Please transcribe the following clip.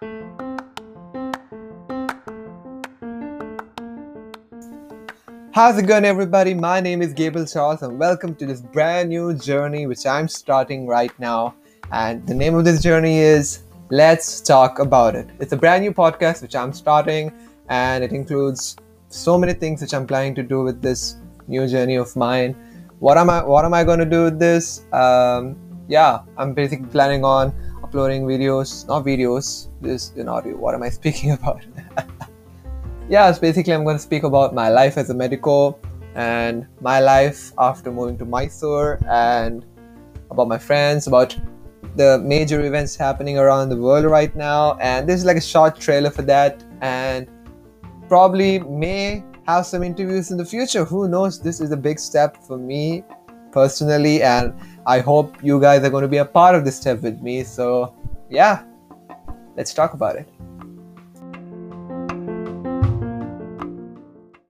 How's it going, everybody? My name is Gabriel Charles, and welcome to this brand new journey which I'm starting right now. And the name of this journey is Let's Talk About It. It's a brand new podcast which I'm starting, and it includes so many things which I'm planning to do with this new journey of mine. What am I? What am I going to do with this? Um, yeah, I'm basically planning on uploading videos, not videos, this in audio. What am I speaking about? yeah, it's basically I'm going to speak about my life as a medico and my life after moving to Mysore and about my friends, about the major events happening around the world right now. And this is like a short trailer for that. And probably may have some interviews in the future. Who knows? This is a big step for me personally. And I hope you guys are going to be a part of this step with me. So, yeah, let's talk about it.